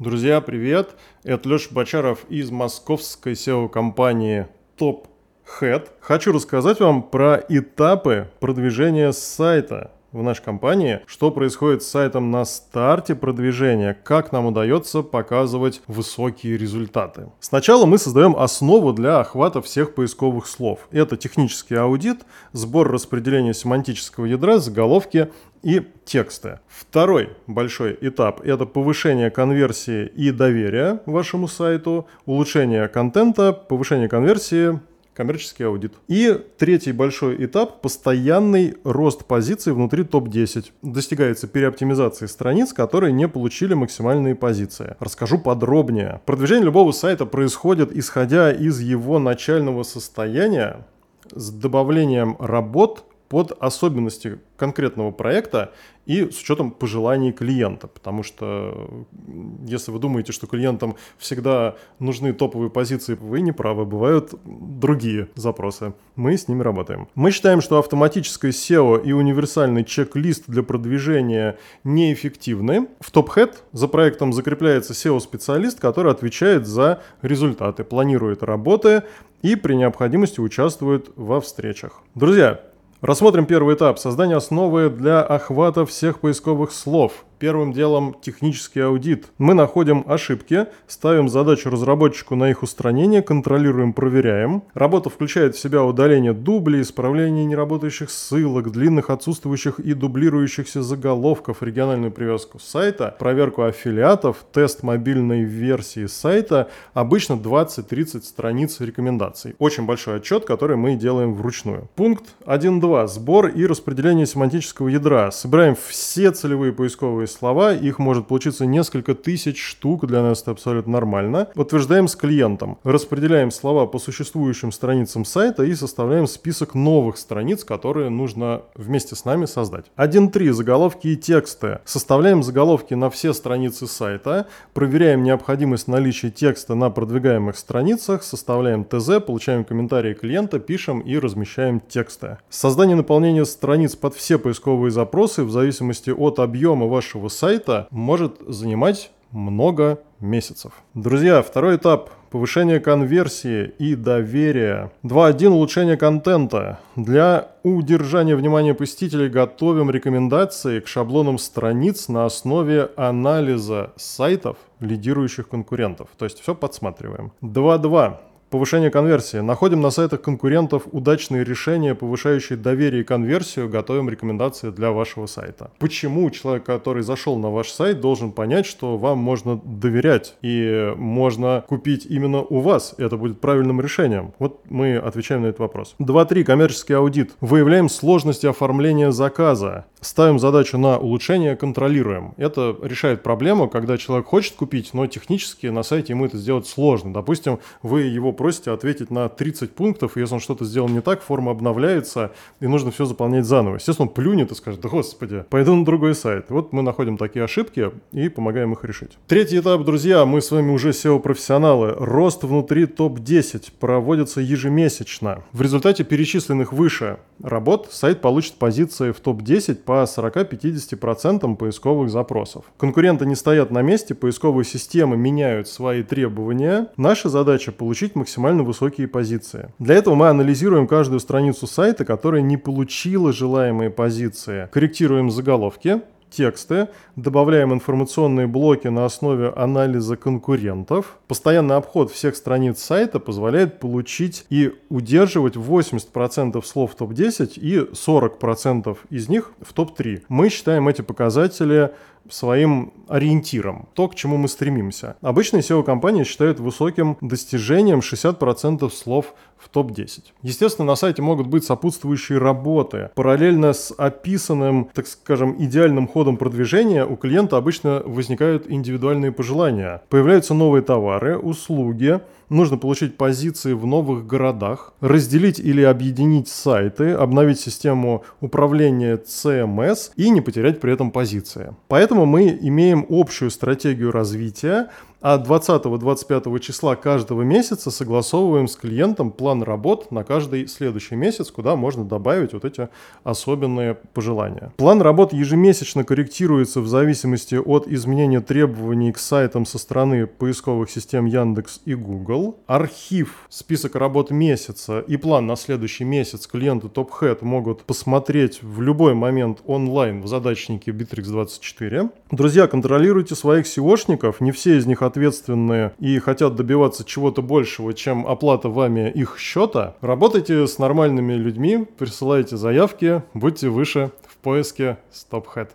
Друзья, привет! Это Леша Бочаров из московской SEO-компании Top Head. Хочу рассказать вам про этапы продвижения сайта в нашей компании, что происходит с сайтом на старте продвижения, как нам удается показывать высокие результаты. Сначала мы создаем основу для охвата всех поисковых слов. Это технический аудит, сбор распределения семантического ядра, заголовки и тексты. Второй большой этап – это повышение конверсии и доверия вашему сайту, улучшение контента, повышение конверсии, коммерческий аудит. И третий большой этап – постоянный рост позиций внутри топ-10. Достигается переоптимизации страниц, которые не получили максимальные позиции. Расскажу подробнее. Продвижение любого сайта происходит исходя из его начального состояния с добавлением работ под особенности конкретного проекта и с учетом пожеланий клиента. Потому что если вы думаете, что клиентам всегда нужны топовые позиции, вы не правы, бывают другие запросы. Мы с ними работаем. Мы считаем, что автоматическое SEO и универсальный чек-лист для продвижения неэффективны. В TopHead за проектом закрепляется SEO-специалист, который отвечает за результаты, планирует работы и при необходимости участвует во встречах. Друзья, Рассмотрим первый этап – создание основы для охвата всех поисковых слов – Первым делом технический аудит. Мы находим ошибки, ставим задачу разработчику на их устранение, контролируем, проверяем. Работа включает в себя удаление дублей, исправление неработающих ссылок, длинных отсутствующих и дублирующихся заголовков, региональную привязку сайта, проверку аффилиатов, тест мобильной версии сайта, обычно 20-30 страниц рекомендаций. Очень большой отчет, который мы делаем вручную. Пункт 1.2. Сбор и распределение семантического ядра. Собираем все целевые поисковые слова, их может получиться несколько тысяч штук, для нас это абсолютно нормально. Утверждаем с клиентом, распределяем слова по существующим страницам сайта и составляем список новых страниц, которые нужно вместе с нами создать. 1.3. Заголовки и тексты. Составляем заголовки на все страницы сайта, проверяем необходимость наличия текста на продвигаемых страницах, составляем ТЗ, получаем комментарии клиента, пишем и размещаем тексты. Создание наполнения страниц под все поисковые запросы в зависимости от объема вашего вашего сайта может занимать много месяцев. Друзья, второй этап – повышение конверсии и доверия. 2.1 – улучшение контента. Для удержания внимания посетителей готовим рекомендации к шаблонам страниц на основе анализа сайтов лидирующих конкурентов. То есть все подсматриваем. 2.2 Повышение конверсии. Находим на сайтах конкурентов удачные решения, повышающие доверие и конверсию, готовим рекомендации для вашего сайта. Почему человек, который зашел на ваш сайт, должен понять, что вам можно доверять и можно купить именно у вас? Это будет правильным решением. Вот мы отвечаем на этот вопрос. 2.3. Коммерческий аудит. Выявляем сложности оформления заказа. Ставим задачу на улучшение, контролируем. Это решает проблему, когда человек хочет купить, но технически на сайте ему это сделать сложно. Допустим, вы его просите ответить на 30 пунктов, и если он что-то сделал не так, форма обновляется, и нужно все заполнять заново. Естественно, он плюнет и скажет, да господи, пойду на другой сайт. Вот мы находим такие ошибки и помогаем их решить. Третий этап, друзья, мы с вами уже SEO-профессионалы. Рост внутри топ-10 проводится ежемесячно. В результате перечисленных выше работ сайт получит позиции в топ-10 по 40-50% поисковых запросов. Конкуренты не стоят на месте, поисковые системы меняют свои требования. Наша задача получить максимально высокие позиции. Для этого мы анализируем каждую страницу сайта, которая не получила желаемые позиции. Корректируем заголовки, тексты, добавляем информационные блоки на основе анализа конкурентов. Постоянный обход всех страниц сайта позволяет получить и удерживать 80% слов в топ-10 и 40% из них в топ-3. Мы считаем эти показатели своим ориентиром, то, к чему мы стремимся. Обычные SEO-компании считают высоким достижением 60% слов в топ-10. Естественно, на сайте могут быть сопутствующие работы. Параллельно с описанным, так скажем, идеальным ходом продвижения у клиента обычно возникают индивидуальные пожелания. Появляются новые товары, услуги, нужно получить позиции в новых городах, разделить или объединить сайты, обновить систему управления CMS и не потерять при этом позиции. Поэтому Поэтому мы имеем общую стратегию развития, а 20-25 числа каждого месяца согласовываем с клиентом план работ на каждый следующий месяц, куда можно добавить вот эти особенные пожелания. План работ ежемесячно корректируется в зависимости от изменения требований к сайтам со стороны поисковых систем Яндекс и Google. Архив, список работ месяца и план на следующий месяц клиенты TopHead могут посмотреть в любой момент онлайн в задачнике Bittrex24. Друзья, контролируйте своих SEOшников, не все из них ответственные и хотят добиваться чего-то большего, чем оплата вами их счета, работайте с нормальными людьми, присылайте заявки, будьте выше в поиске StopHead.